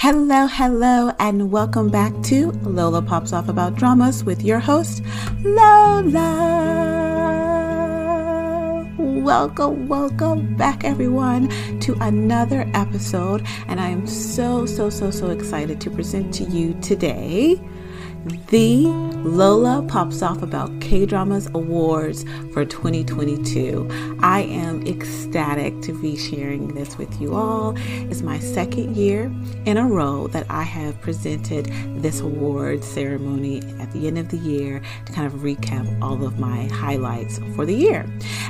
Hello, hello, and welcome back to Lola Pops Off About Dramas with your host, Lola. Welcome, welcome back, everyone, to another episode. And I am so, so, so, so excited to present to you today the Lola Pops Off About K Dramas Awards for 2022. I am ecstatic to be sharing this with you all. It's my second year in a row that I have presented this award ceremony at the end of the year to kind of recap all of my highlights for the year.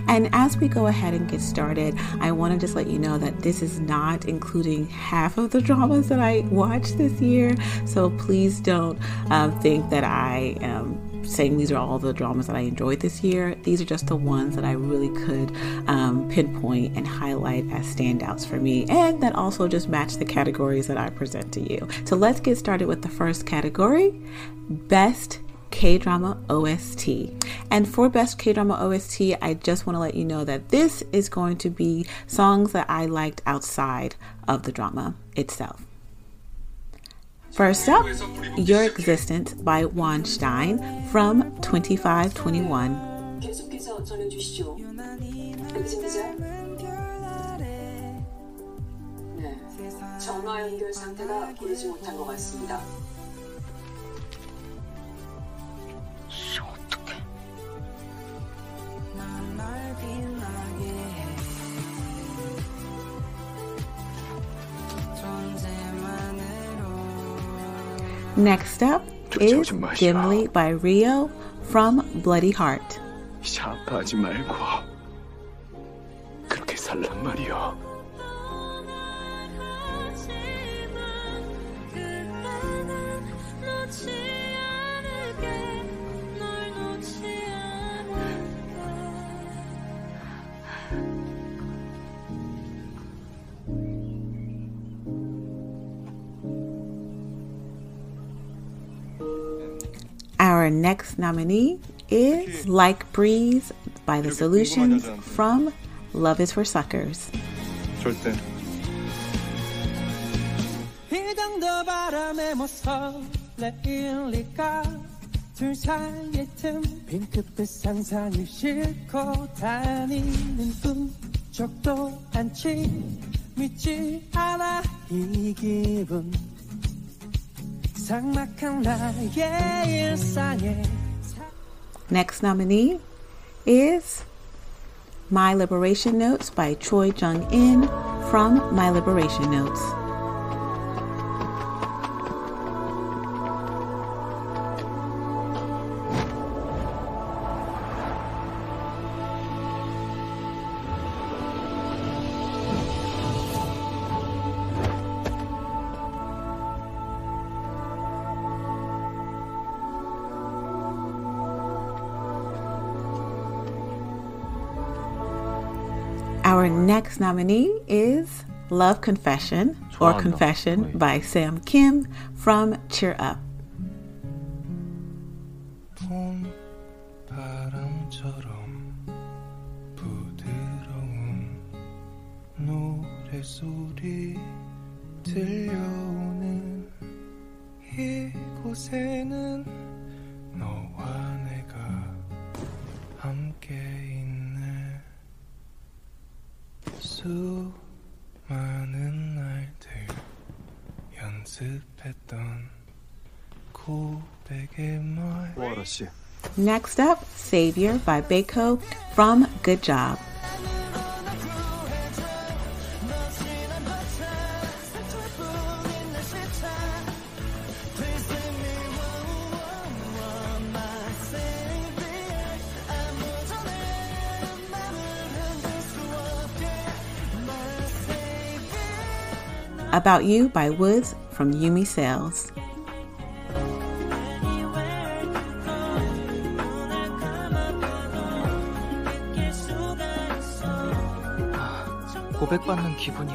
And as we go ahead and get started, I want to just let you know that this is not including half of the dramas that I watched this year. So please don't um, think that I am saying these are all the dramas that I enjoyed this year. These are just the ones that I really could um, pinpoint and highlight as standouts for me, and that also just match the categories that I present to you. So let's get started with the first category Best K drama OST. And for Best K drama OST, I just want to let you know that this is going to be songs that I liked outside of the drama itself. First up, Your Existence by Wonstein from 2521. Next up is Gimli by Rio from Bloody Heart. 이제 아파하지 말고 그렇게 살란 말이야. Our next nominee is Like Breeze by The Solutions from Love is for Suckers. 절대 이 정도 바람에 못 설레일리까 둘 사이의 틈 핑크빛 상상이 싣고 다니는 꿈 적도 않지 믿지 않아 이 기분 삭막한 나의 일상에 Next nominee is My Liberation Notes by Choi Jung In from My Liberation Notes. next nominee is Love Confession or Confession by Sam Kim from Cheer Up. Next up, Savior by Baeko from Good Job. About You by Woods from Yumi's Cells. 고백받는 기분이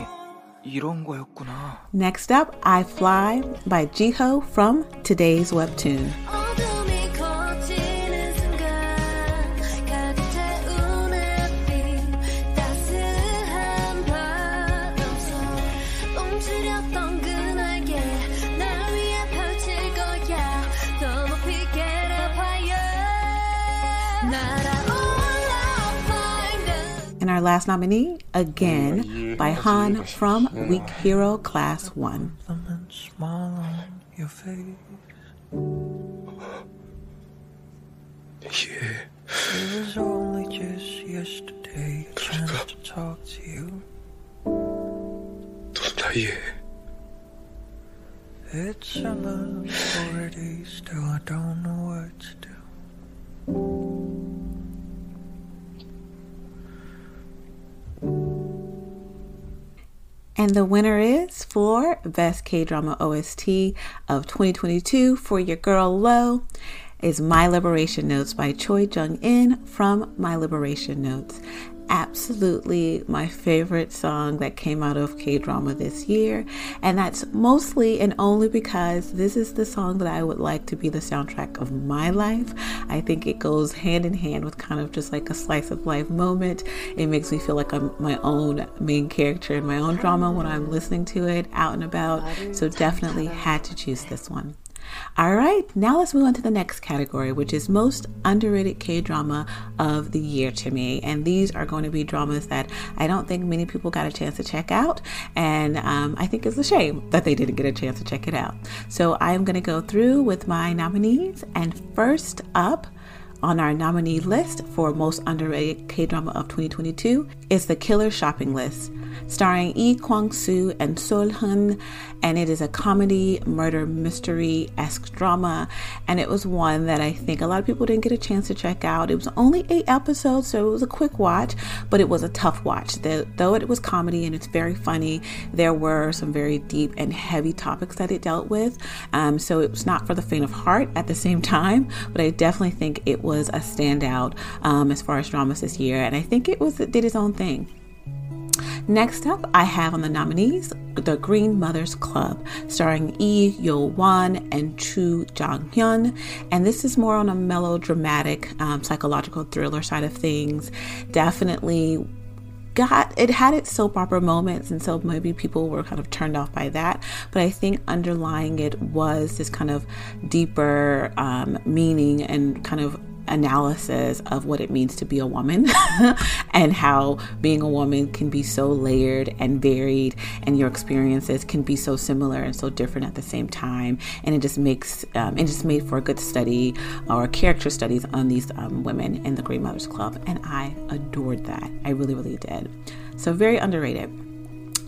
이런 거였구나. Next up, I Fly by Jiho from today's webtoon. last nominee, again by Han from Weak Hero Class 1. Yeah. It was only just yesterday a to talk to you. It's summer already, still I don't know what to do. And the winner is for Best K Drama OST of 2022 for Your Girl Low is My Liberation Notes by Choi Jung In from My Liberation Notes. Absolutely my favorite song that came out of K drama this year. And that's mostly and only because this is the song that I would like to be the soundtrack of my life. I think it goes hand in hand with kind of just like a slice of life moment. It makes me feel like I'm my own main character in my own drama when I'm listening to it out and about. So definitely had to choose this one. All right, now let's move on to the next category, which is most underrated K drama of the year to me. And these are going to be dramas that I don't think many people got a chance to check out. And um, I think it's a shame that they didn't get a chance to check it out. So I'm going to go through with my nominees. And first up, on our nominee list for most underrated K drama of 2022 is The Killer Shopping List, starring Yi Kwang Soo and Seolhyun, and it is a comedy murder mystery esque drama. And it was one that I think a lot of people didn't get a chance to check out. It was only eight episodes, so it was a quick watch, but it was a tough watch. The, though it was comedy and it's very funny, there were some very deep and heavy topics that it dealt with. Um, so it was not for the faint of heart at the same time, but I definitely think it was a standout um, as far as dramas this year, and I think it was it did its own thing. Next up, I have on the nominees The Green Mothers Club, starring Lee Yo Won and Chu Jang Hyun. And this is more on a melodramatic, um, psychological thriller side of things. Definitely got it had its soap opera moments and so maybe people were kind of turned off by that but i think underlying it was this kind of deeper um, meaning and kind of analysis of what it means to be a woman and how being a woman can be so layered and varied and your experiences can be so similar and so different at the same time. And it just makes um, it just made for a good study or character studies on these um, women in the great Mothers Club. And I adored that. I really really did. So very underrated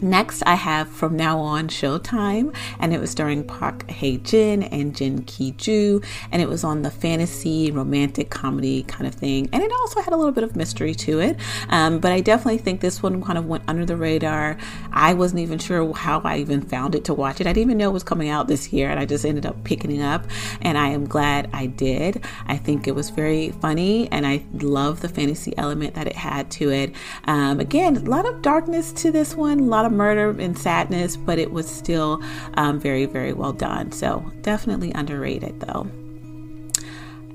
Next, I have From Now On Showtime, and it was starring Park Hae Jin and Jin Ki Ju, and it was on the fantasy romantic comedy kind of thing, and it also had a little bit of mystery to it. Um, but I definitely think this one kind of went under the radar. I wasn't even sure how I even found it to watch it. I didn't even know it was coming out this year, and I just ended up picking it up, and I am glad I did. I think it was very funny, and I love the fantasy element that it had to it. Um, again, a lot of darkness to this one, a lot of murder and sadness, but it was still um, very, very well done. So definitely underrated though.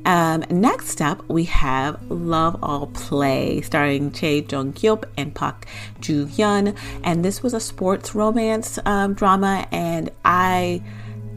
Um, next up, we have Love All Play, starring Chae Jung Hyup and Park Joo Hyun, and this was a sports romance um, drama, and I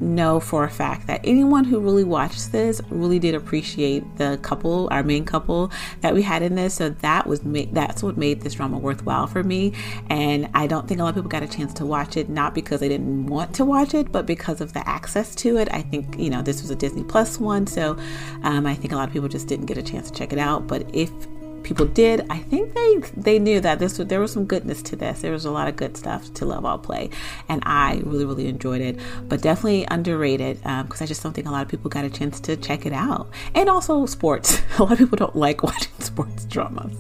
know for a fact that anyone who really watched this really did appreciate the couple, our main couple that we had in this. So that was ma- that's what made this drama worthwhile for me. And I don't think a lot of people got a chance to watch it, not because they didn't want to watch it, but because of the access to it. I think you know this was a Disney Plus one, so um, I think a lot of people just didn't get a chance to check it out. But if people did. I think they they knew that this there was some goodness to this. There was a lot of good stuff to love all play and i really really enjoyed it but definitely underrated because um, i just don't think a lot of people got a chance to check it out. And also sports. A lot of people don't like watching sports dramas.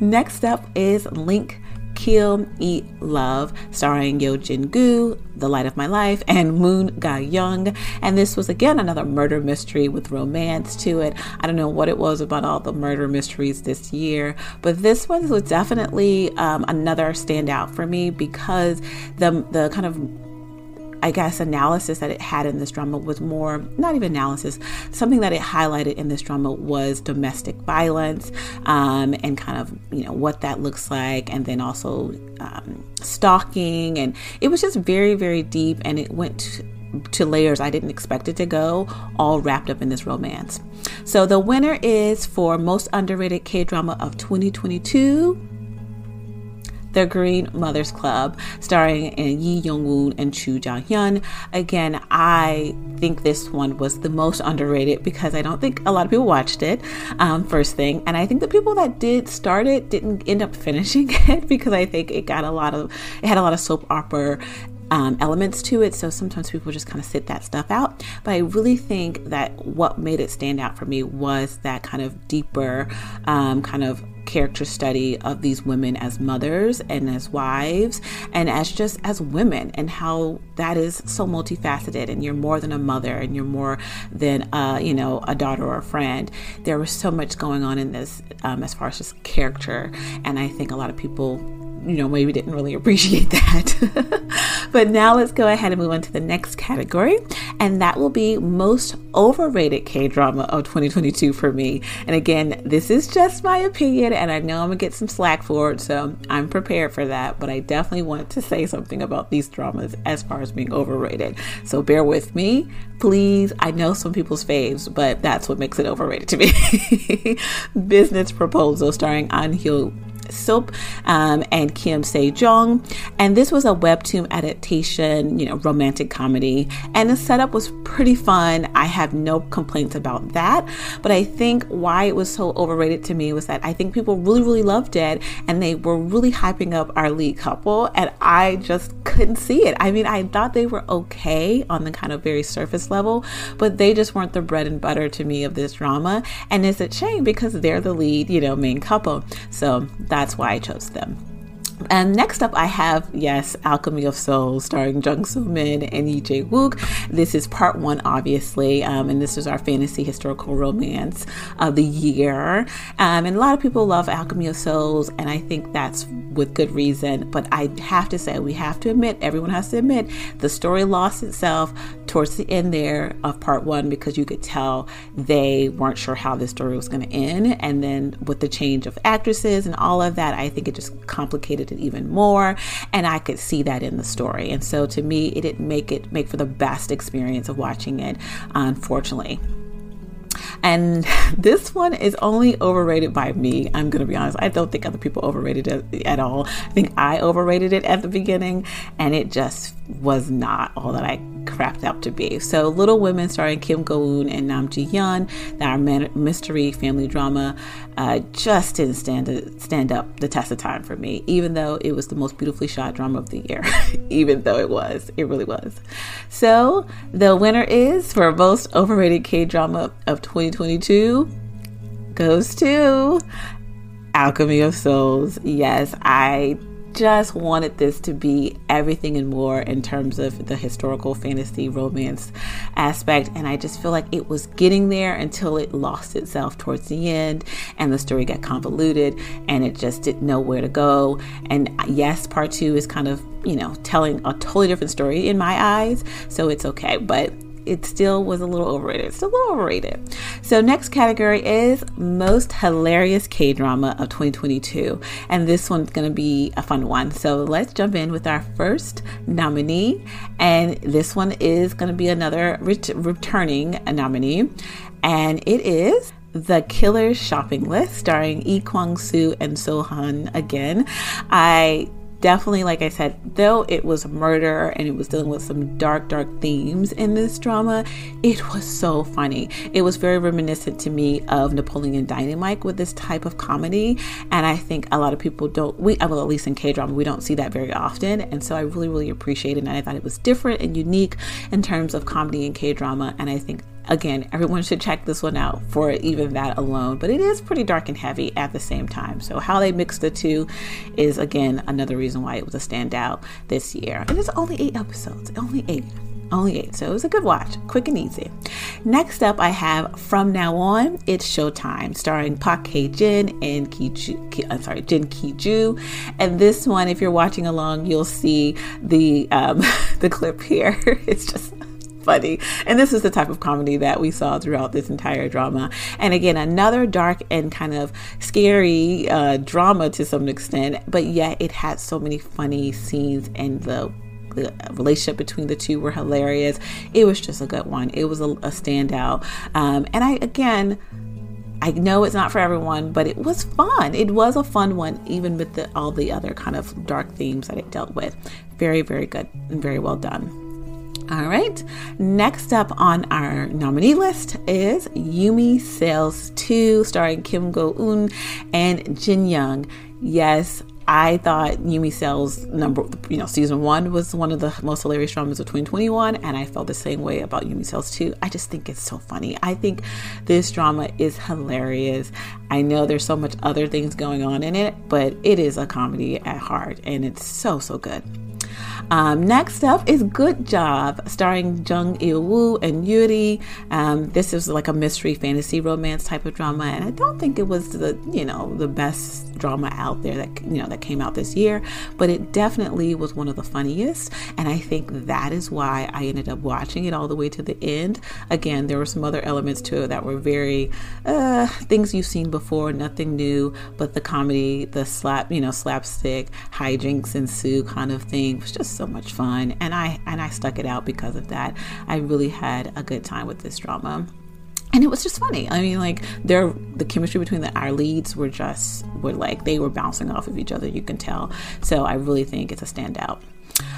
Next up is link Kill Eat Love, starring Yo Jin Gu, The Light of My Life, and Moon Ga Young. And this was again another murder mystery with romance to it. I don't know what it was about all the murder mysteries this year, but this one was definitely um, another standout for me because the the kind of I guess, analysis that it had in this drama was more, not even analysis, something that it highlighted in this drama was domestic violence um, and kind of, you know, what that looks like. And then also um, stalking. And it was just very, very deep. And it went to, to layers I didn't expect it to go, all wrapped up in this romance. So the winner is for most underrated K drama of 2022 the Green Mothers Club, starring Yi Young Woon and Chu Jang Hyun. Again, I think this one was the most underrated because I don't think a lot of people watched it. Um, first thing, and I think the people that did start it didn't end up finishing it because I think it got a lot of it had a lot of soap opera um, elements to it. So sometimes people just kind of sit that stuff out. But I really think that what made it stand out for me was that kind of deeper, um, kind of character study of these women as mothers and as wives and as just as women and how that is so multifaceted and you're more than a mother and you're more than uh, you know a daughter or a friend. There was so much going on in this um, as far as just character. And i think a lot of people you know, maybe didn't really appreciate that. but now let's go ahead and move on to the next category, and that will be most overrated K drama of 2022 for me. And again, this is just my opinion, and I know I'm gonna get some slack for it, so I'm prepared for that. But I definitely want to say something about these dramas as far as being overrated. So bear with me, please. I know some people's faves, but that's what makes it overrated to me. Business Proposal starring An Hyo Seop um, and Kim Se Jong. And this was a webtoon adaptation, you know, romantic comedy. And the setup was pretty fun. I have no complaints about that. But I think why it was so overrated to me was that I think people really, really loved it and they were really hyping up our lead couple. And I just couldn't see it. I mean, I thought they were okay on the kind of very surface level, but they just weren't the bread and butter to me of this drama. And it's a shame because they're the lead, you know, main couple. So that's why I chose them. And next up, I have, yes, Alchemy of Souls, starring Jung Soo Min and Lee Jae Wook. This is part one, obviously, um, and this is our fantasy historical romance of the year. Um, and a lot of people love Alchemy of Souls, and I think that's with good reason. But I have to say, we have to admit, everyone has to admit, the story lost itself towards the end there of part one because you could tell they weren't sure how this story was going to end. And then with the change of actresses and all of that, I think it just complicated it even more. And I could see that in the story. And so to me, it didn't make it make for the best experience of watching it, unfortunately. And this one is only overrated by me. I'm going to be honest. I don't think other people overrated it at all. I think I overrated it at the beginning, and it just was not all that I crapped out to be. So, Little Women, starring Kim Go Eun and Nam Ji Hyun, that mystery family drama, uh, just didn't stand stand up the test of time for me. Even though it was the most beautifully shot drama of the year, even though it was, it really was. So, the winner is for most overrated K drama of 2022 goes to Alchemy of Souls. Yes, I just wanted this to be everything and more in terms of the historical fantasy romance aspect. And I just feel like it was getting there until it lost itself towards the end and the story got convoluted and it just didn't know where to go. And yes, part two is kind of, you know, telling a totally different story in my eyes. So it's okay. But it still was a little overrated. It's still a little overrated. So, next category is most hilarious K drama of 2022. And this one's to be a fun one. So, let's jump in with our first nominee. And this one is to be another ret- returning nominee. And it is the Killer Shopping List, starring Lee Kwang Soo and Seolhyun again. I definitely, like I said, though it was murder and it was dealing with some dark, dark themes in this drama, it was so funny. It was very reminiscent to me of Napoleon Dynamite with this type of comedy. And I think a lot of people don't, we, uh, well, at least in K drama, we don't see that very often. And so I really, really appreciated it. And I thought it was different and unique in terms of comedy and K drama. And I think again, everyone should check this one out for even that alone. But it is pretty dark and heavy at the same time. So how they mix the two is again another reason why it was a standout this year. And it's only eight episodes, only eight. Only eight, so it was a good watch, quick and easy. Next up, I have From Now On, It's Showtime, starring Park Hae Jin and Ki Ju, I'm sorry, Jin Ki Ju. And this one, if you're watching along, you'll see the um, the clip here. it's just funny. And this is the type of comedy that we saw throughout this entire drama. And again, another dark and kind of scary uh, drama to some extent, but yet it had so many funny scenes and the the relationship between the two were hilarious. It was just a good one. It was a, a standout. Um, and I, again, I know it's not for everyone, but it was fun. It was a fun one, even with the, all the other kind of dark themes that it dealt with. Very, very good and very well done. All right, next up on our nominee list is Yumi's Cells 2, starring Kim Go Eun and Jin Young. Yes, I thought Yumi's Cells number, you know, season one was one of the most hilarious dramas of 2021, and I felt the same way about Yumi's Cells too. I just think it's so funny. I think this drama is hilarious. I know there's so much other things going on in it, but it is a comedy at heart, and it's so so good. Um, next up is Good Job, starring Jung Il Woo and Yuri. Um, this is like a mystery fantasy romance type of drama, and I don't think it was the you know the best drama out there that you know that came out this year, but it definitely was one of the funniest, and I think that is why I ended up watching it all the way to the end. Again, there were some other elements to it that were very uh, things you've seen before, nothing new, but the comedy, the slap, you know, slapstick, hijinks ensue kind of thing was just so much fun, and I and I stuck it out because of that. I really had a good time with this drama and it was just funny. I mean, like their the chemistry between the, our leads were just were like they were bouncing off of each other. You can tell. So I really think it's a standout.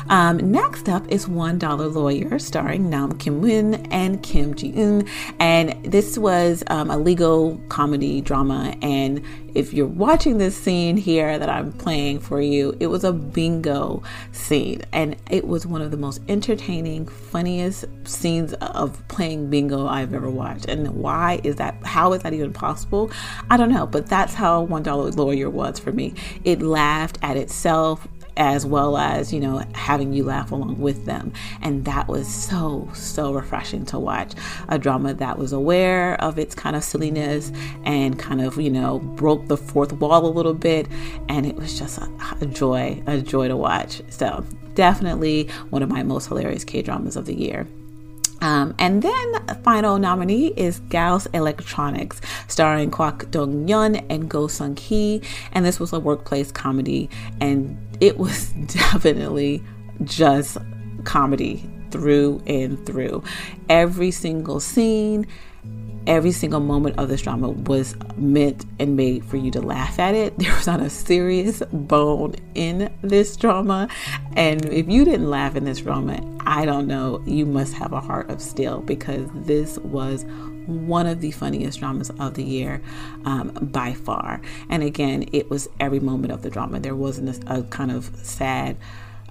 Um, next up is One Dollar Lawyer, starring Namgoong Min and Kim Ji Eun, and this was um, a legal comedy drama. And if you're watching this scene here that I'm playing for you, it was a bingo scene, and it was one of the most entertaining, funniest scenes of playing bingo I've ever watched. And why is that? How is that even possible? I don't know, but that's how One Dollar Lawyer was for me. It laughed at itself as well as, you know, having you laugh along with them. And that was so, so refreshing to watch. A drama that was aware of its kind of silliness and kind of, you know, broke the fourth wall a little bit. And it was just a, a joy, a joy to watch. So, definitely one of my most hilarious K dramas of the year. Um, and then final nominee is Gauss Electronics, starring Kwak Dong Yun and Go Sung Hee. And this was a workplace comedy, and it was definitely just comedy through and through. Every single scene, every single moment of this drama was meant and made for you to laugh at it. There was not a serious bone in this drama. And if you didn't laugh in this drama, I don't know, you must have a heart of steel because this was one of the funniest dramas of the year um, by far. And again, it was every moment of the drama. There wasn't a, a kind of sad,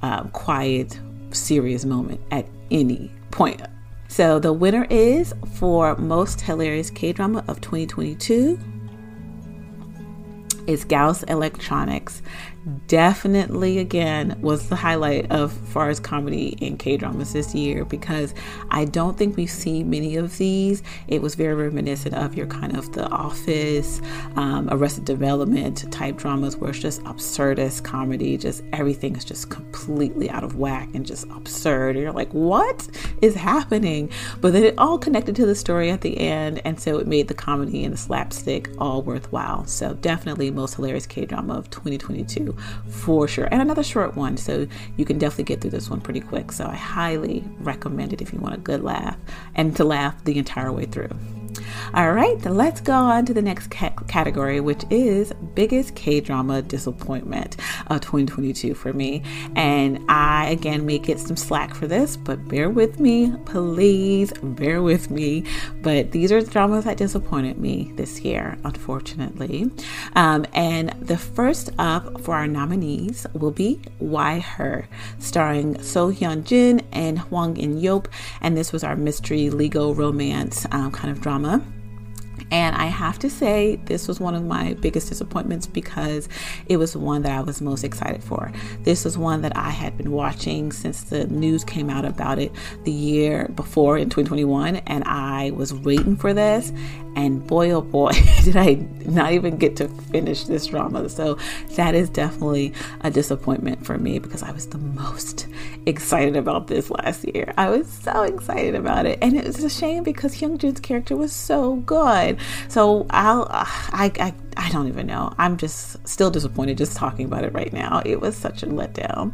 uh, quiet, serious moment at any point. So the winner is for most hilarious K drama of 2022 is Gauss Electronics definitely again was the highlight of far as comedy in K dramas this year because I don't think we've seen many of these. It was very reminiscent of your kind of The Office, um, Arrested Development type dramas where it's just absurdist comedy, just everything is just completely out of whack and just absurd. And you're like, what is happening? But then it all connected to the story at the end, and so it made the comedy and the slapstick all worthwhile. So definitely most hilarious K drama of 2022 for sure. And another short one, so you can definitely get through this one pretty quick. So I highly recommend it if you want a good laugh and to laugh the entire way through. All right, let's go on to the next ca- category, which is biggest K drama disappointment of 2022 for me. And I, again, may get some slack for this, but bear with me, please bear with me. But these are the dramas that disappointed me this year, unfortunately. Um, and the first up for our nominees will be Why Her, starring So Hyun Jin and Hwang In Yop. And this was our mystery legal romance um, kind of drama. And I have to say, this was one of my biggest disappointments because it was one that I was most excited for. This was one that I had been watching since the news came out about it the year before in 2021, and I was waiting for this. And boy, oh boy, did I not even get to finish this drama. So that is definitely a disappointment for me because I was the most excited about this last year. I was so excited about it. And it was a shame because Hyunjin's character was so good. So I'll, I, I, I don't even know. I'm just still disappointed just talking about it right now. It was such a letdown.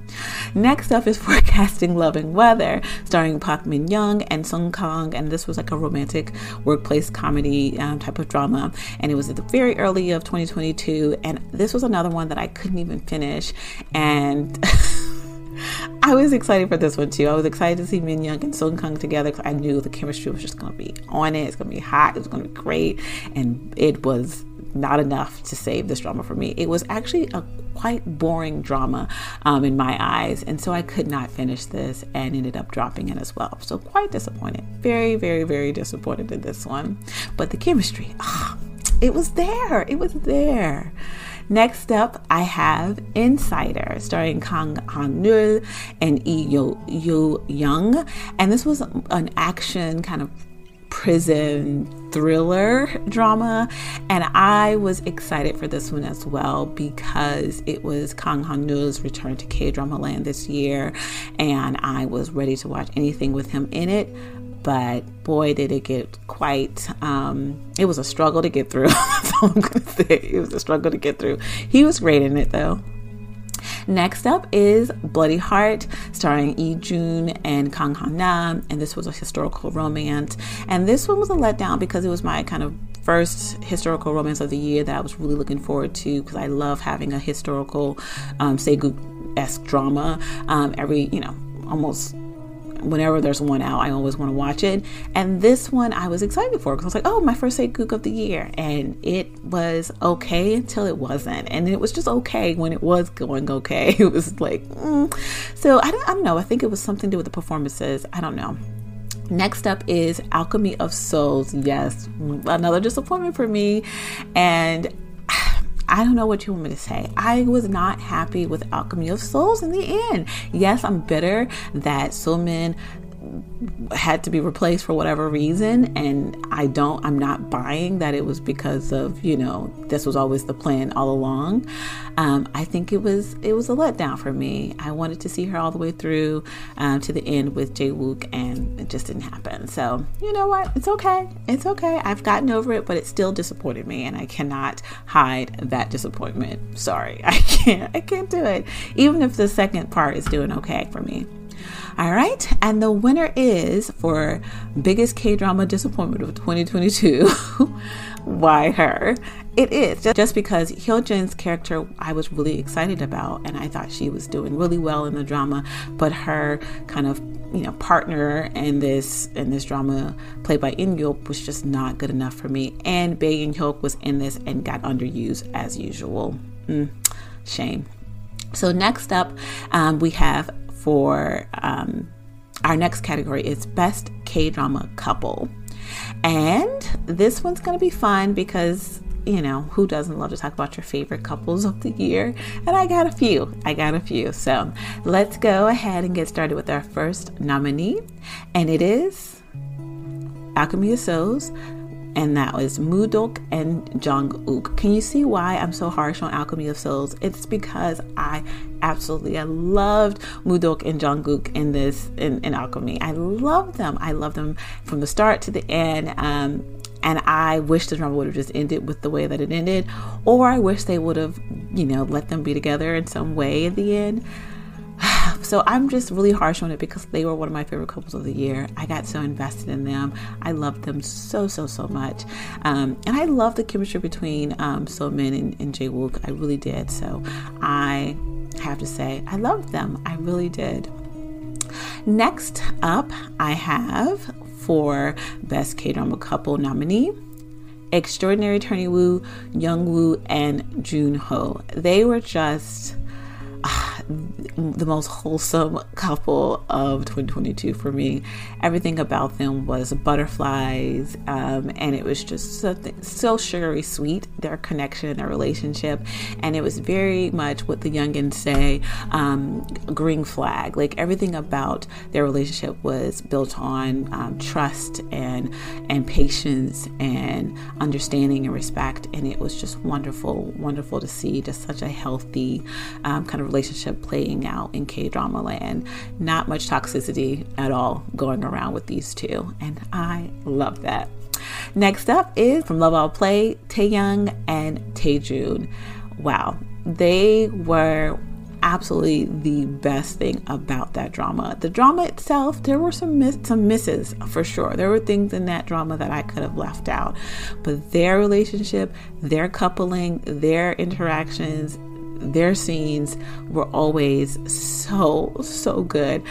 Next up is Forecasting Loving Weather, starring Park Min Young and Song Kang. And this was like a romantic workplace comedy um, type of drama. And it was at the very early of 2022. And this was another one that I couldn't even finish. And I was excited for this one too. I was excited to see Min Young and Song Kang together. Because I knew the chemistry was just going to be on it. It's going to be hot. It was going to be great. And it was not enough to save this drama for me. It was actually a quite boring drama um, in my eyes. And so I could not finish this and ended up dropping it as well. So quite disappointed. Very, very, very disappointed in this one. But the chemistry, oh, it was there. It was there. Next up, I have Insider, starring Kang Ha Neul and Lee Yo, Yo Young. And this was an action kind of prison thriller drama. And I was excited for this one as well because it was Kang Ha Neul's return to K drama land this year. And I was ready to watch anything with him in it but boy, did it get quite, um, it was a struggle to get through. I'm going to say. It was a struggle to get through. He was great in it though. Next up is Bloody Heart, starring Lee Jun and Kang Han Nam, and this was a historical romance. And this one was a letdown because it was my kind of first historical romance of the year that I was really looking forward to because I love having a historical um, sageuk esque drama um, every, you know, almost whenever there's one out, I always want to watch it. And this one I was excited for because I was like, oh, my first Gook of the year. And it was okay until it wasn't. And it was just okay when it was going okay. It was like, mm. so I don't, I don't know. I think it was something to do with the performances. I don't know. Next up is Alchemy of Souls. Yes, another disappointment for me. And I don't know what you want me to say. I was not happy with Alchemy of Souls in the end. Yes, I'm bitter that Sumin had to be replaced for whatever reason and i don't i'm not buying that it was because of you know this was always the plan all along. Um, i think it was it was a letdown for me. I wanted to see her all the way through um, to the end with Jae Wook and it just didn't happen. So you know what? It's okay. It's okay. I've gotten over it but it still disappointed me and i cannot hide that disappointment. Sorry. I can't i can't do it. Even if the second part is doing okay for me all right. And the winner is for biggest K drama disappointment of 2022. Why her? It is just because Hyunjin's character I was really excited about and I thought she was doing really well in the drama, but her kind of you know partner in this in this drama played by In Yop was just not good enough for me. And Bae In Hyuk was in this and got underused as usual. Mm, shame. So next up, um, we have for um, our next category is Best K Drama Couple. And this one's going to be fun because, you know, who doesn't love to talk about your favorite couples of the year? And I got a few. I got a few. So let's go ahead and get started with our first nominee. And it is Alchemy of Souls and that was Mudok and Jung Uk. Can you see why I'm so harsh on Alchemy of Souls? It's because I absolutely I loved Mudok and Jung Uk in this in, in Alchemy. I love them. I love them from the start to the end. Um, and I wish the drama would have just ended with the way that it ended, or I wish they would have, you know, let them be together in some way at the end. so I'm just really harsh on it because they were one of my favorite couples of the year. I got so invested in them. I loved them so, so, so much. Um, and I love the chemistry between um, So Min and, and Jae Wook. I really did. So I have to say, I loved them. I really did. Next up, I have for Best K Drama Couple nominee. Extraordinary Attorney Woo, Young Woo, and Jun Ho. They were just the most wholesome couple of 2022 for me. Everything about them was butterflies, um, and it was just so, so sugary sweet, their connection, their relationship. And it was very much what the youngins say um, green flag. Like everything about their relationship was built on um, trust and, and patience and understanding and respect. And it was just wonderful, wonderful to see just such a healthy um, kind of relationship playing out in K drama land. Not much toxicity at all going around with these two, and I love that. Next up is from Love All Play, Taehyung and Taejun. Wow, they were absolutely the best thing about that drama. The drama itself, there were some miss, some misses for sure. There were things in that drama that I could have left out, but their relationship, their coupling, their interactions, their scenes were always so, so good.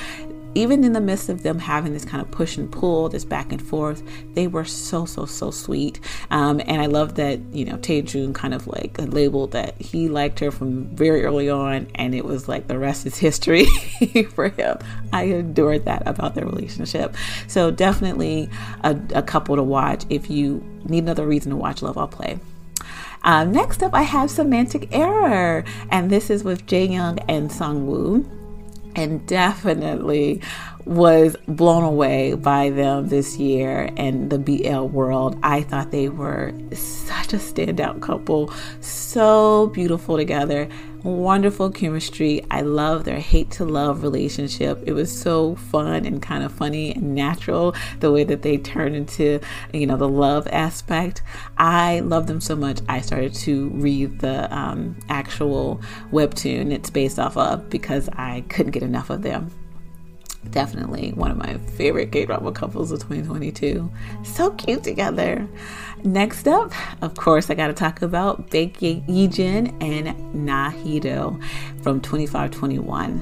Even in the midst of them having this kind of push and pull, this back and forth, they were so, so, so sweet. Um, and I love that, you know, Taejun kind of like labeled that he liked her from very early on, and it was like the rest is history for him. I adored that about their relationship. So, definitely a, a couple to watch if you need another reason to watch Love All Play. Um, next up, I have Semantic Error, and this is with Jae Young and Sung Woo. And definitely was blown away by them this year and the BL world. I thought they were such a standout couple, so beautiful together wonderful chemistry. I love their hate to love relationship. It was so fun and kind of funny and natural the way that they turned into, you know, the love aspect. I love them so much. I started to read the um, actual webtoon it's based off of because I couldn't get enough of them definitely one of my favorite K drama couples of 2022. So cute together. Next up, of course, I got to talk about Baek Yijin and Na Hee-do from 2521.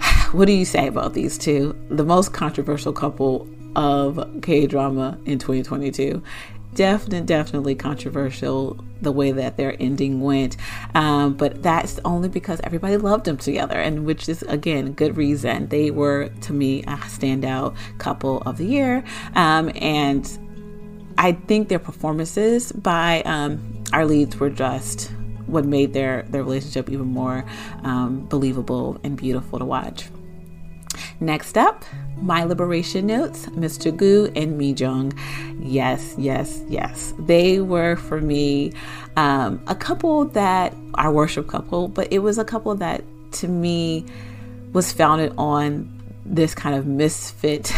What do you say about these two? The most controversial couple of K drama in 2022 definitely, definitely controversial the way that their ending went. Um, but that's only because everybody loved them together, and which is again good reason. They were to me a standout couple of the year, um, and I think their performances by um, our leads were just what made their their relationship even more um, believable and beautiful to watch. Next up, my liberation notes, Mr. Gu and Mi Jung. Yes, yes, yes. They were for me um, a couple that our worship couple, but it was a couple that to me was founded on this kind of misfit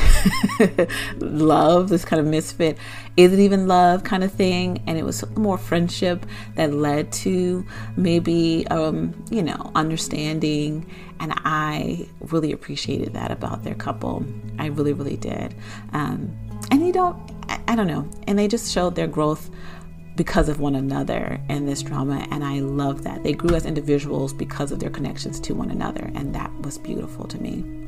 love, this kind of misfit, is it even love kind of thing? And it was more friendship that led to maybe, um, you know, understanding. And I really appreciated that about their couple. I really, really did. Um, and you don't, I, I don't know. And they just showed their growth because of one another in this drama and I love that. They grew as individuals because of their connections to one another and that was beautiful to me.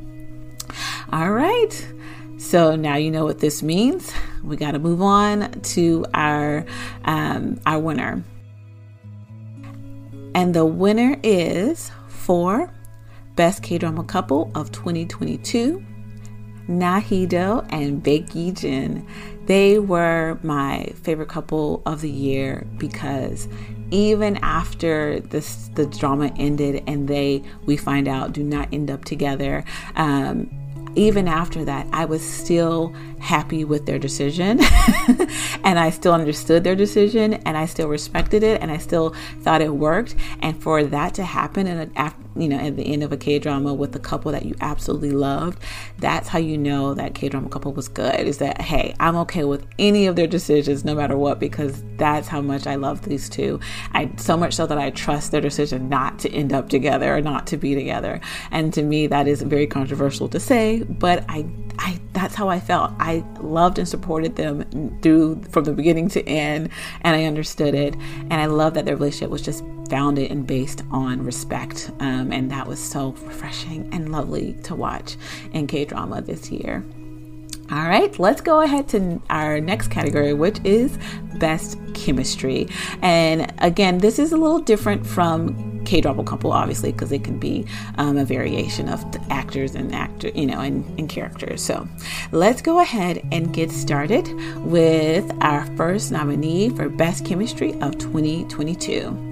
All right. So now you know what this means. We got to move on to our um, our winner, and the winner is for best K drama couple of 2022. Na Hee-do and Baek Yijin. They were my favorite couple of the year because even after this the drama ended and they we find out do not end up together um, even after that, I was still happy with their decision and I still understood their decision and I still respected it and I still thought it worked. And for that to happen and you know, at the end of a K drama with a couple that you absolutely loved, that's how you know that K drama couple was good. Is that, hey, I'm okay with any of their decisions no matter what, because that's how much I love these two. I so much so that I trust their decision not to end up together or not to be together. And to me, that is very controversial to say, but I, I, that's how I felt. I loved and supported them through from the beginning to end, and I understood it. And I love that their relationship was just founded and based on respect. Um, and that was so refreshing and lovely to watch in K drama this year. All right, let's go ahead to our next category, which is best chemistry. And again, this is a little different from K drama couple, obviously, because it can be um, a variation of actors and actor, you know, and, and characters. So let's go ahead and get started with our first nominee for best chemistry of 2022.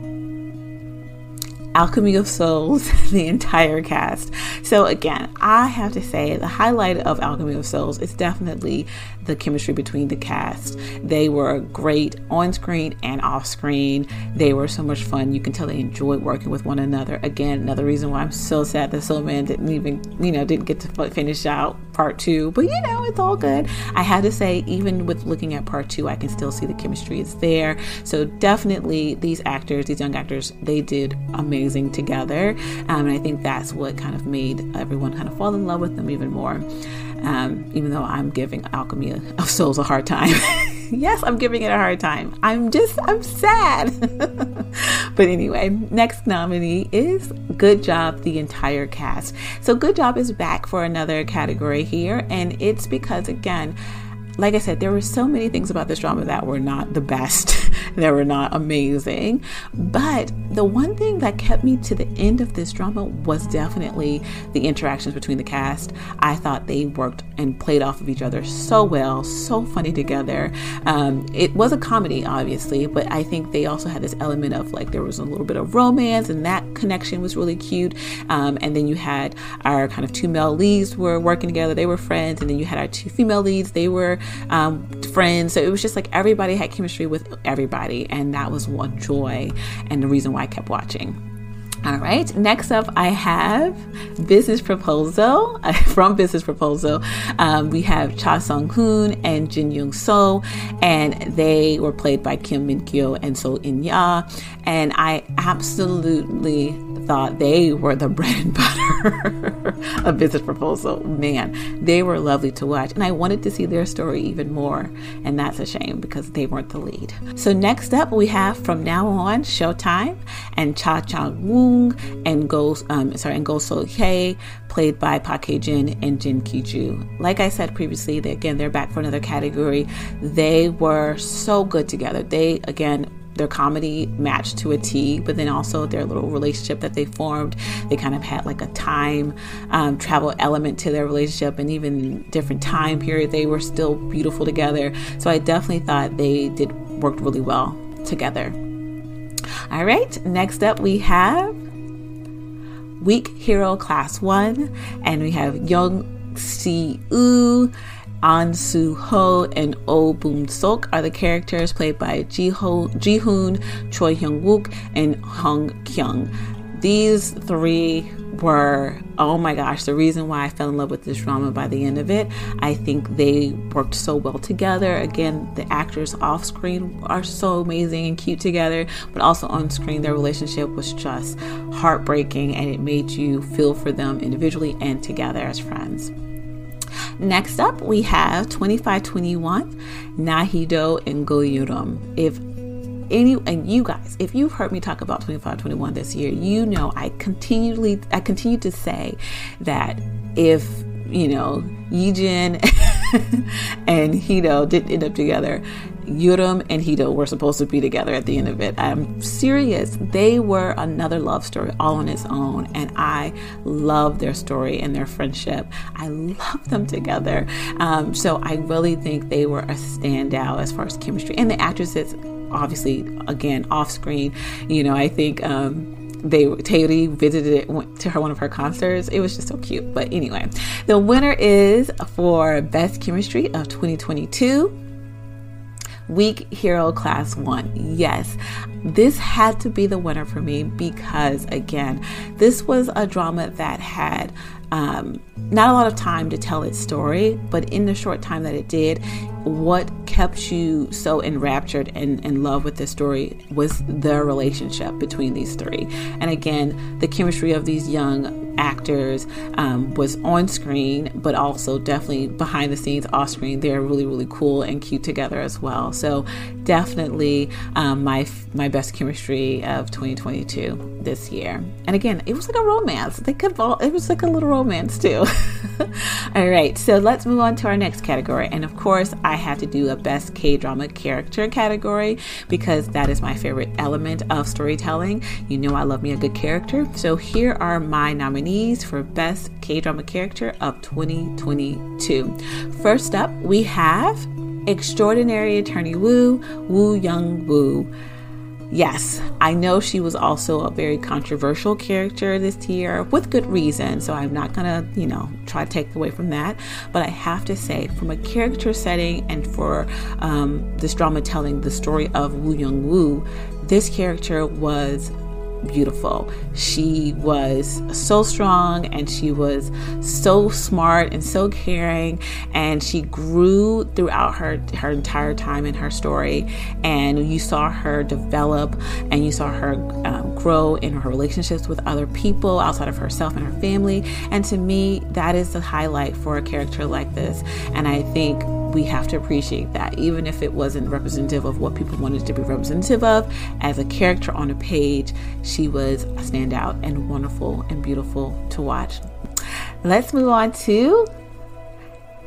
Alchemy of Souls, the entire cast. So, again, I have to say the highlight of Alchemy of Souls is definitely the chemistry between the cast. They were great on screen and off screen. They were so much fun. You can tell they enjoyed working with one another. Again, another reason why I'm so sad that Soul Man didn't even, you know, didn't get to finish out part two. But, you know, it's all good. I had to say, even with looking at part two, I can still see the chemistry is there. So, definitely, these actors, these young actors, they did amazing together. Um, and I think that's what kind of made everyone kind of fall in love with them even more um, even though I'm giving Alchemy of Souls a hard time. yes, I'm giving it a hard time. I'm just, I'm sad. but anyway, next nominee is Good Job, the entire cast. So, Good Job is back for another category here, and it's because, again, like I said, there were so many things about this drama that were not the best, that were not amazing. But the one thing that kept me to the end of this drama was definitely the interactions between the cast. I thought they worked and played off of each other so well, so funny together. Um, it was a comedy, obviously, but I think they also had this element of like there was a little bit of romance, and that connection was really cute. Um, and then you had our kind of two male leads were working together, they were friends, and then you had our two female leads, they were um, friends. So it was just like everybody had chemistry with everybody, and that was one joy and the reason why I kept watching. All right, next up, I have Business Proposal. From Business Proposal, um, we have Cha Sung Hoon and Jin Young Seo, and they were played by Kim Min Kyu and So In Ya. And I absolutely thought they were the bread and butter of Business Proposal. Man, they were lovely to watch. And I wanted to see their story even more. And that's a shame because they weren't the lead. So, next up, we have From Now On Showtime and Cha Chang Woong and Go, um, sorry, and Go So Hye, played by Park Hae Jin and Jin Ki Joo. Like I said previously, they, again, they're back for another category. They were so good together. They, again, their comedy matched to a T, but then also their little relationship that they formed. They kind of had like a time um, travel element to their relationship, and even different time period, they were still beautiful together. So I definitely thought they did worked really well together. All right, next up we have Weak Hero Class 1, and we have Young Si Oo. An Soo Ho and Oh Beom Seok are the characters played by Ji Hoon, Choi Hyun Wook, and Hong Kyung. These three were, oh my gosh, the reason why I fell in love with this drama by the end of it. I think they worked so well together. Again, the actors off screen are so amazing and cute together, but also on screen, their relationship was just heartbreaking and it made you feel for them individually and together as friends. Next up, we have 2521 Na Hee-do and Go Yu-rim. If any and you guys, if you've heard me talk about 2521 this year, you know I continually I continue to say that if you know Yijin and Hee-do didn't end up together, Yurim and Hee-do were supposed to be together at the end of it. I'm serious. They were another love story all on its own, and I love their story and their friendship. I love them together. Um, so I really think they were a standout as far as chemistry. And the actresses, obviously, again, off screen, you know, I think. Um, they Taeri visited it went to her one of her concerts. It was just so cute. But anyway, the winner is for best chemistry of 2022 Weak Hero Class 1. Yes, this had to be the winner for me because, again, this was a drama that had um, not a lot of time to tell its story, but in the short time that it did, what kept you so enraptured and in love with this story was the relationship between these three. And again, the chemistry of these young actors um, was on screen, but also definitely behind the scenes, off screen. They're really, really cool and cute together as well. So definitely um, my my best chemistry of 2022 this year. And again, it was like a romance. They could all, it was like a little romance too. All right, so let's move on to our next category. And of course, I had to do a best K drama character category because that is my favorite element of storytelling. You know, I love me a good character. So here are my nominees for best K drama character of 2022. First up, we have Extraordinary Attorney Woo, Woo Young Woo. Yes, I know she was also a very controversial character this year with good reason, so I'm not gonna, you know, try to take away from that. But I have to say, from a character setting and for um, this drama telling the story of Woo Young Woo, this character was beautiful. She was so strong and she was so smart and so caring and she grew throughout her her entire time in her story and you saw her develop and you saw her um, grow in her relationships with other people outside of herself and her family and to me that is the highlight for a character like this and I think we have to appreciate that, even if it wasn't representative of what people wanted to be representative of. As a character on a page, she was a standout and wonderful and beautiful to watch. Let's move on to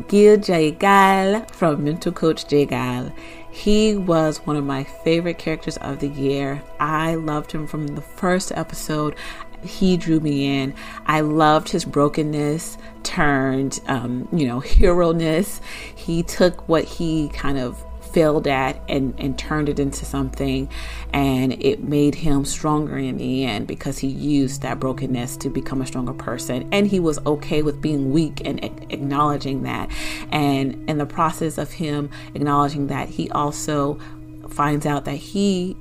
Gil Jegal from Mental Coach Jegal. He was one of my favorite characters of the year. I loved him from the first episode he drew me in. I loved his brokenness turned, um, you know, hero ness. He took what he kind of failed at and, and turned it into something and it made him stronger in the end because he used that brokenness to become a stronger person and he was okay with being weak and acknowledging that and in the process of him acknowledging that he also finds out that he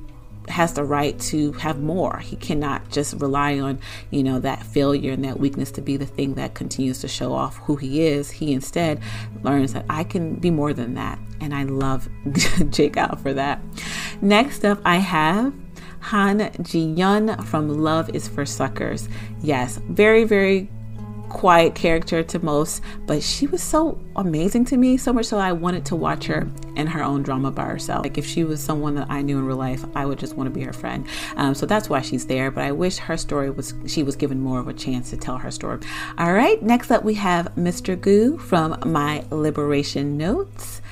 has the right to have more. He cannot just rely on, you know, that failure and that weakness to be the thing that continues to show off who he is. He instead learns that I can be more than that. And I love Jegal for that. Next up, I have Han Ji Yun from Love is for Suckers. Yes, very, very quiet character to most, but she was so amazing to me, so much so I wanted to watch her in her own drama by herself. Like if she was someone that I knew in real life, I would just want to be her friend. Um, so that's why she's there. But I wish her story was she was given more of a chance to tell her story. All right, next up we have Mr. Gu from My Liberation Notes,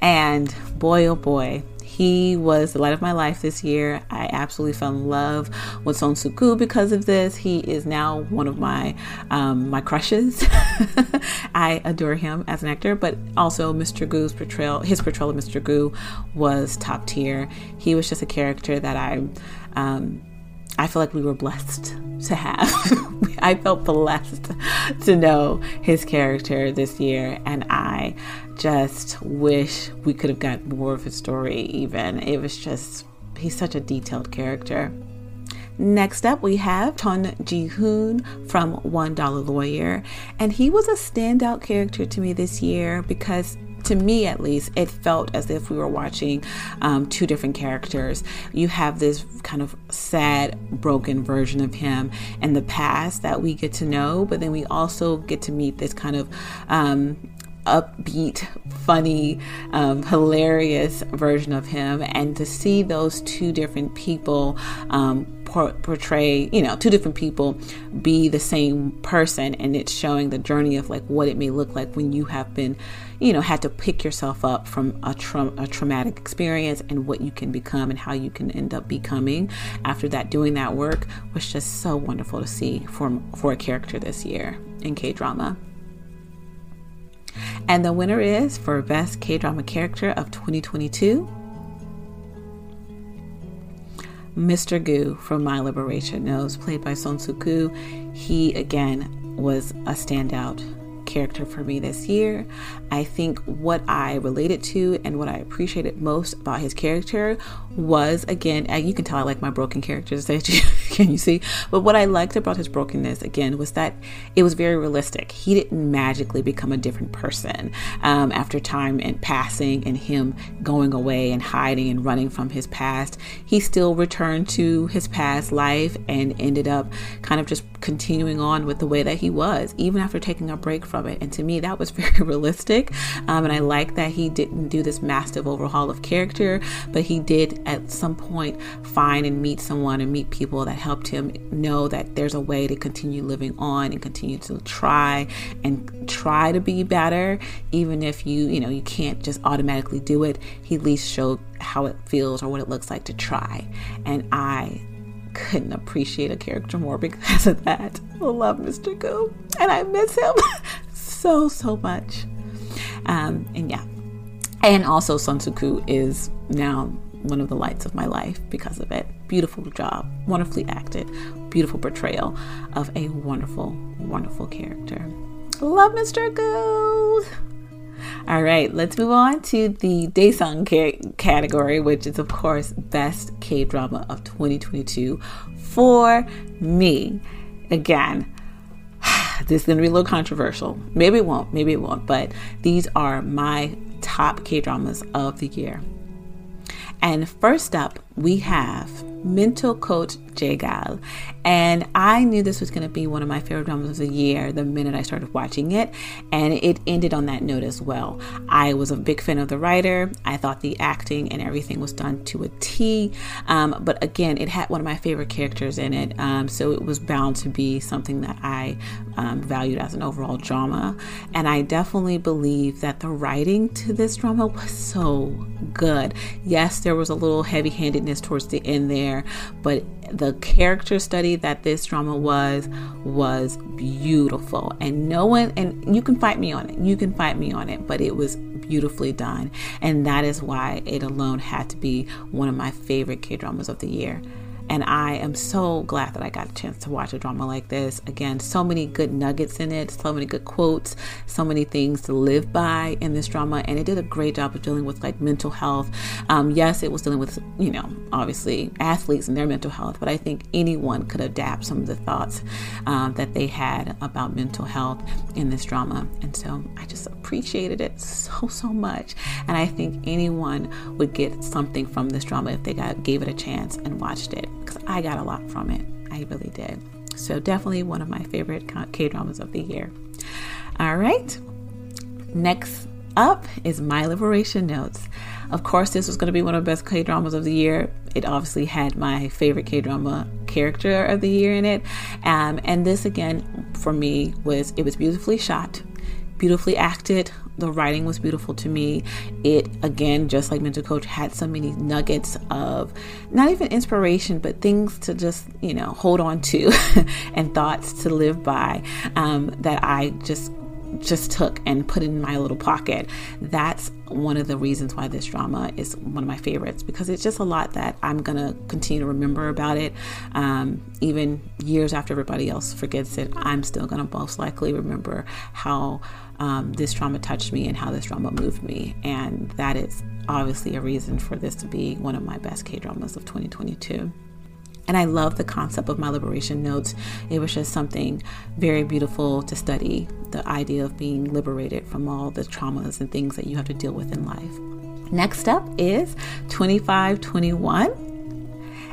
and boy oh boy, he was the light of my life this year. I absolutely fell in love with Son Seok-koo because of this. He is now one of my um, my crushes. I adore him as an actor, but also Mr. Gu's portrayal, his portrayal of Mr. Gu was top tier. He was just a character that I. Um, I feel like we were blessed to have. I felt blessed to know his character this year, and I just wish we could have got more of his story, even. It was just, he's such a detailed character. Next up, we have Chon Ji Hoon from One Dollar Lawyer, and he was a standout character to me this year because to me at least, it felt as if we were watching um, two different characters. You have this kind of sad, broken version of him in the past that we get to know, but then we also get to meet this kind of um, upbeat, funny, um, hilarious version of him, and to see those two different people um, portray, you know, two different people be the same person, and it's showing the journey of like what it may look like when you have been, you know, had to pick yourself up from a, tra- a traumatic experience and what you can become and how you can end up becoming after that. Doing that work was just so wonderful to see for for a character this year in K drama. And the winner is for Best K Drama Character of 2022 Mr. Gu from My Liberation Notes, played by Son Seok-koo. He, again, was a standout character for me this year. I think what I related to and what I appreciated most about his character was again, you can tell I like my broken characters, can you see? But what I liked about his brokenness again was that it was very realistic. He didn't magically become a different person um, after time and passing and him going away and hiding and running from his past. He still returned to his past life and ended up kind of just continuing on with the way that he was, even after taking a break from it. And to me, that was very realistic. Um, and I like that he didn't do this massive overhaul of character, but he did at some point find and meet someone and meet people that helped him know that there's a way to continue living on and continue to try and try to be better, even if you, you know, you can't just automatically do it. He at least showed how it feels or what it looks like to try. And I couldn't appreciate a character more because of that. I love Mr. Gu, and I miss him so so much. Um, and yeah, and also Sun Koo is now one of the lights of my life because of it. Beautiful job, wonderfully acted, beautiful portrayal of a wonderful, wonderful character. Love Mr. Gu. All right, let's move on to the Daesang ca- category, which is, of course, Best K Drama of 2022 for me. Again, this is going to be a little controversial. Maybe it won't, maybe it won't, but these are my top K dramas of the year. And first up, we have Mental Coach Jaegal. And I knew this was going to be one of my favorite dramas of the year the minute I started watching it. And it ended on that note as well. I was a big fan of the writer. I thought the acting and everything was done to a T. Um, but again, it had one of my favorite characters in it. Um, so it was bound to be something that I um, valued as an overall drama. And I definitely believe that the writing to this drama was so good. Yes, there was a little heavy towards the end there, but the character study that this drama was was beautiful. And no one and you can fight me on it. You can fight me on it but it was beautifully done. And that is why it alone had to be one of my favorite k dramas of the year and I am so glad that I got a chance to watch a drama like this. Again, so many good nuggets in it, so many good quotes, so many things to live by in this drama. And it did a great job of dealing with like mental health. Um, yes, it was dealing with, you know, obviously athletes and their mental health, but I think anyone could adapt some of the thoughts um, that they had about mental health in this drama. And so I just appreciated it so, so much. And I think anyone would get something from this drama if they got, gave it a chance and watched it because I got a lot from it. I really did. So, definitely one of my favorite K dramas of the year. All right. Next up is My Liberation Notes. Of course, this was going to be one of the best K dramas of the year. It obviously had my favorite K drama character of the year in it. Um, and this, again, for me, was it was beautifully shot, beautifully acted, the writing was beautiful to me. It, again, just like Mental Coach, had so many nuggets of not even inspiration, but things to just, you know, hold on to and thoughts to live by um, that I just just took and put in my little pocket. That's one of the reasons why this drama is one of my favorites because it's just a lot that I'm gonna continue to remember about it. Um, even years after everybody else forgets it, I'm still gonna most likely remember how um, this trauma touched me and how this drama moved me. And that is obviously a reason for this to be one of my best K dramas of 2022. And I love the concept of my liberation notes. It was just something very beautiful to study the idea of being liberated from all the traumas and things that you have to deal with in life. Next up is 2521.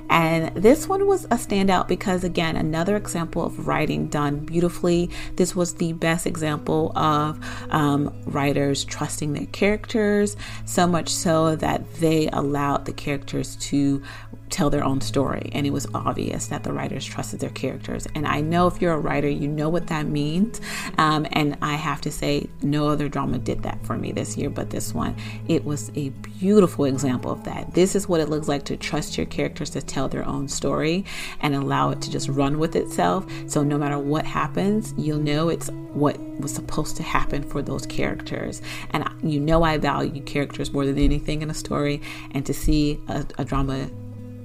And this one was a standout because, again, another example of writing done beautifully. This was the best example of um, writers trusting their characters, so much so that they allowed the characters to tell their own story. And it was obvious that the writers trusted their characters. And I know if you're a writer, you know what that means. Um, and I have to say, no other drama did that for me this year, but this one, it was a beautiful example of that. This is what it looks like to trust your characters to tell their own story and allow it to just run with itself. So no matter what happens, you'll know it's what was supposed to happen for those characters. And you know, I value characters more than anything in a story. And to see a, a drama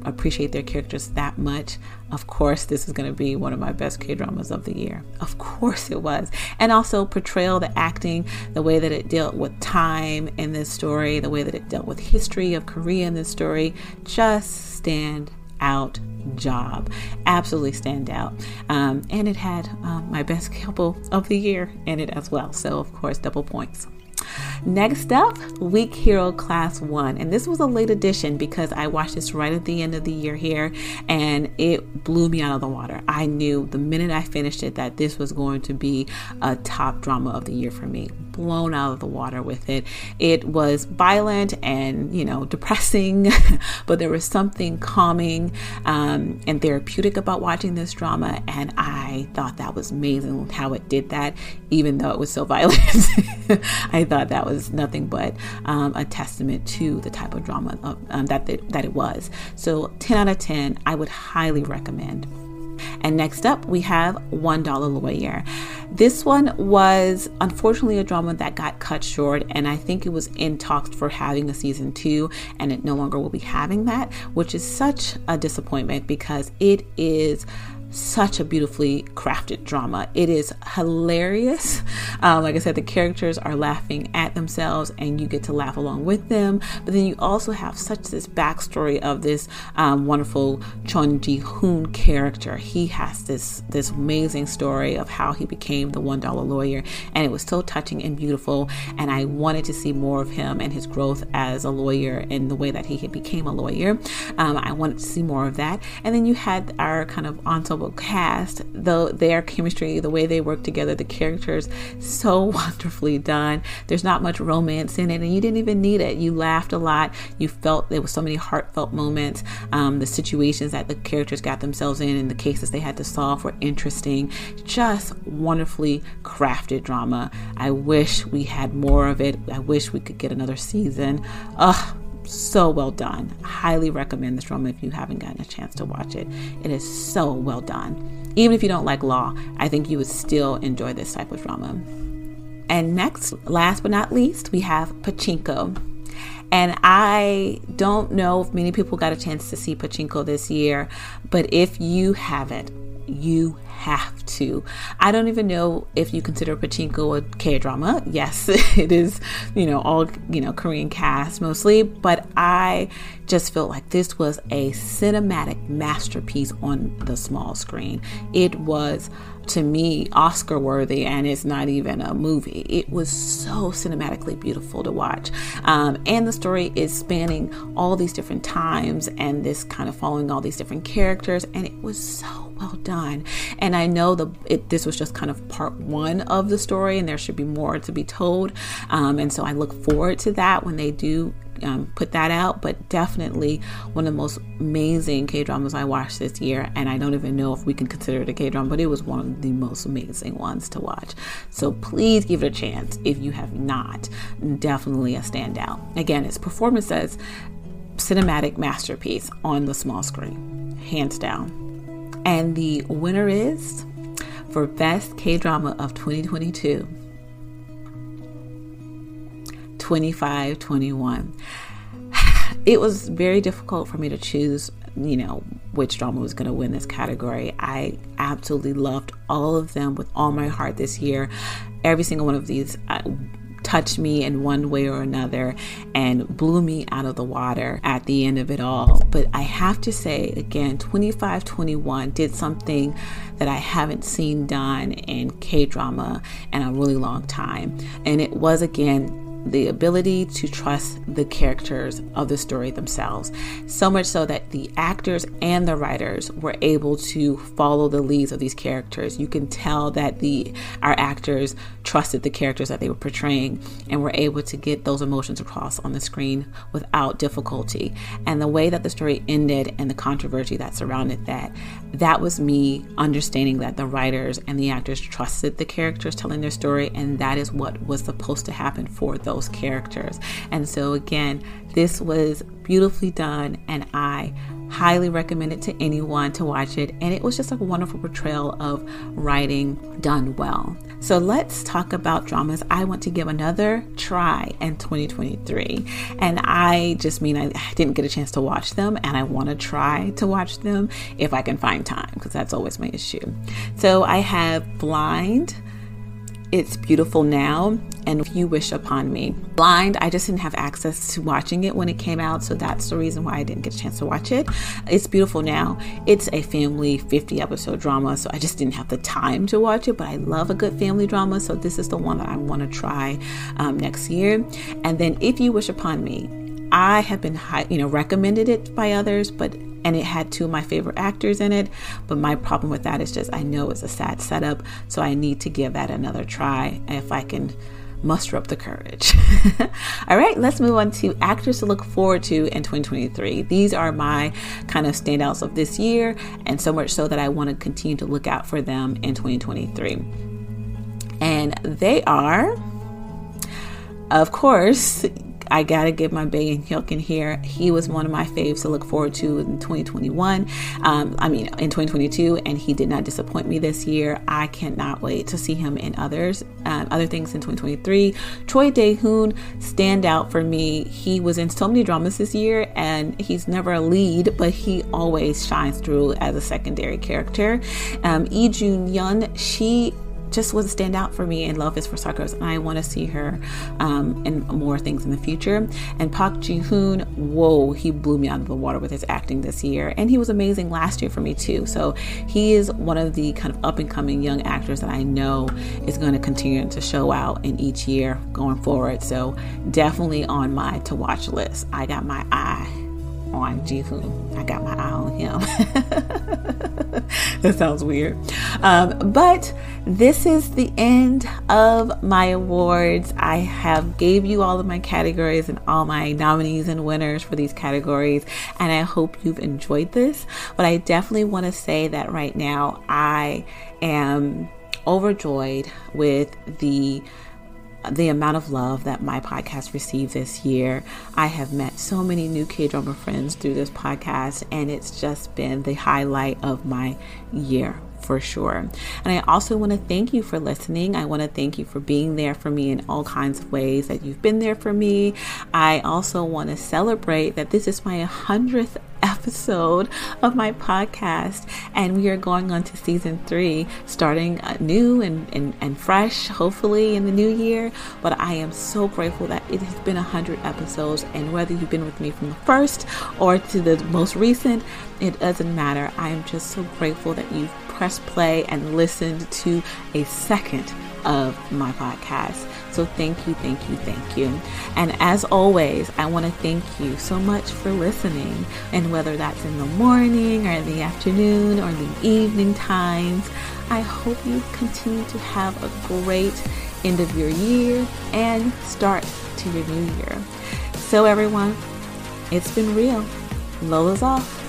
appreciate their characters that much, of course, this is going to be one of my best K dramas of the year. Of course, it was. And also, portrayal, the acting, the way that it dealt with time in this story, the way that it dealt with history of Korea in this story, just stand out job. Absolutely stand out. Um, and it had um, my best couple of the year in it as well. So, of course, double points. Next up, Weak Hero Class 1. And this was a late edition because I watched this right at the end of the year here and it blew me out of the water. I knew the minute I finished it that this was going to be a top drama of the year for me. Blown out of the water with it. It was violent and, you know, depressing, but there was something calming um, and therapeutic about watching this drama. And I thought that was amazing how it did that, even though it was so violent. I thought that was nothing but um, a testament to the type of drama of, um, that, that it was. So 10 out of 10, I would highly recommend. And next up, we have $1 Lawyer. This one was unfortunately a drama that got cut short, and I think it was in talks for having a season two, and it no longer will be having that, which is such a disappointment because it is such a beautifully crafted drama. It is hilarious. Um, like I said, the characters are laughing at themselves, and you get to laugh along with them. But then you also have such this backstory of this um, wonderful Chon Ji Hoon character. He has this this amazing story of how he became the one dollar lawyer, and it was so touching and beautiful. And I wanted to see more of him and his growth as a lawyer and the way that he became a lawyer. Um, I wanted to see more of that. And then you had our kind of ensemble cast, though their chemistry, the way they work together, the characters, so wonderfully done. There's not much romance in it, and you didn't even need it. You laughed a lot. You felt there was so many heartfelt moments. Um, the situations that the characters got themselves in and the cases they had to solve were interesting. Just wonderfully crafted drama. I wish we had more of it. I wish we could get another season. Ugh, so well done. Highly recommend this drama if you haven't gotten a chance to watch it. It is so well done. Even if you don't like law, I think you would still enjoy this type of drama. And next, last but not least, we have Pachinko. And I don't know if many people got a chance to see Pachinko this year, but if you haven't, you have to. I don't even know if you consider Pachinko a K drama. Yes, it is, you know, all, you know, Korean cast mostly, but I just felt like this was a cinematic masterpiece on the small screen. It was to me Oscar worthy, and it's not even a movie. It was so cinematically beautiful to watch. Um, and the story is spanning all these different times and this kind of following all these different characters, and it was so well done. And I know the it, this was just kind of part one of the story, and there should be more to be told. Um, and so I look forward to that when they do um, put that out, but definitely one of the most amazing K dramas I watched this year. And I don't even know if we can consider it a K drama, but it was one of the most amazing ones to watch. So please give it a chance if you have not. Definitely a standout. Again, its performance as cinematic masterpiece on the small screen, hands down. And the winner is for Best K Drama of 2022 2521. It was very difficult for me to choose, you know, which drama was going to win this category. I absolutely loved all of them with all my heart this year. Every single one of these. I, touched me in one way or another and blew me out of the water at the end of it all. But I have to say, again, 2521 did something that I haven't seen done in K drama in a really long time. And it was, again, the ability to trust the characters of the story themselves. So much so that the actors and the writers were able to follow the leads of these characters. You can tell that the our actors trusted the characters that they were portraying and were able to get those emotions across on the screen without difficulty. And the way that the story ended and the controversy that surrounded that, that was me understanding that the writers and the actors trusted the characters telling their story and that is what was supposed to happen for them those characters. And so, again, this was beautifully done, and I highly recommend it to anyone to watch it. And it was just a wonderful portrayal of writing done well. So let's talk about dramas I want to give another try in 2023. And I just mean I didn't get a chance to watch them and I want to try to watch them if I can find time because that's always my issue. So I have Blind. It's Beautiful Now and If You Wish Upon Me. Blind, I just didn't have access to watching it when it came out, so that's the reason why I didn't get a chance to watch it. It's Beautiful Now. It's a family 50 episode drama, so I just didn't have the time to watch it, but I love a good family drama, so this is the one that I want to try um, next year. And then If You Wish Upon Me, I have been, you know, recommended it by others, but and it had two of my favorite actors in it. But my problem with that is just I know it's a sad setup, so I need to give that another try if I can muster up the courage. All right, let's move on to actors to look forward to in 2023. These are my kind of standouts of this year, and so much so that I want to continue to look out for them in 2023. And they are, of course, I gotta give my Bae In Hyuk in here. He was one of my faves to look forward to in 2021. Um, I mean, in 2022, and he did not disappoint me this year. I cannot wait to see him in others, um, other things in 2023. Choi Dae Hoon stand out for me. He was in so many dramas this year, and he's never a lead, but he always shines through as a secondary character. Um, Lee Jun Yun, she just would stand out for me in Love is for Suckers, and I want to see her um, in more things in the future. And Park Ji Hoon, whoa, he blew me out of the water with his acting this year, and he was amazing last year for me too. So he is one of the kind of up and coming young actors that I know is going to continue to show out in each year going forward. So definitely on my to watch list. I got my eye on Jihoon. I got my eye on him. that sounds weird. Um, but this is the end of my awards. I have gave you all of my categories and all my nominees and winners for these categories, and I hope you've enjoyed this. But I definitely want to say that right now I am overjoyed with the the amount of love that my podcast received this year. I have met so many new K drama friends through this podcast, and it's just been the highlight of my year for sure. And I also want to thank you for listening. I want to thank you for being there for me in all kinds of ways that you've been there for me. I also want to celebrate that this is my 100th episode of my podcast and we are going on to season three starting uh, new and, and, and fresh hopefully in the new year. But i am so grateful that it has been 100 episodes and whether you've been with me from the first or to the most recent it doesn't matter. I am just so grateful that you've pressed play and listened to a second of my podcast so thank you, thank you, thank you. And as always, I want to thank you so much for listening. And whether that's in the morning or the afternoon or the evening times, I hope you continue to have a great end of your year and start to your new year. So everyone, it's been real. Lola's off.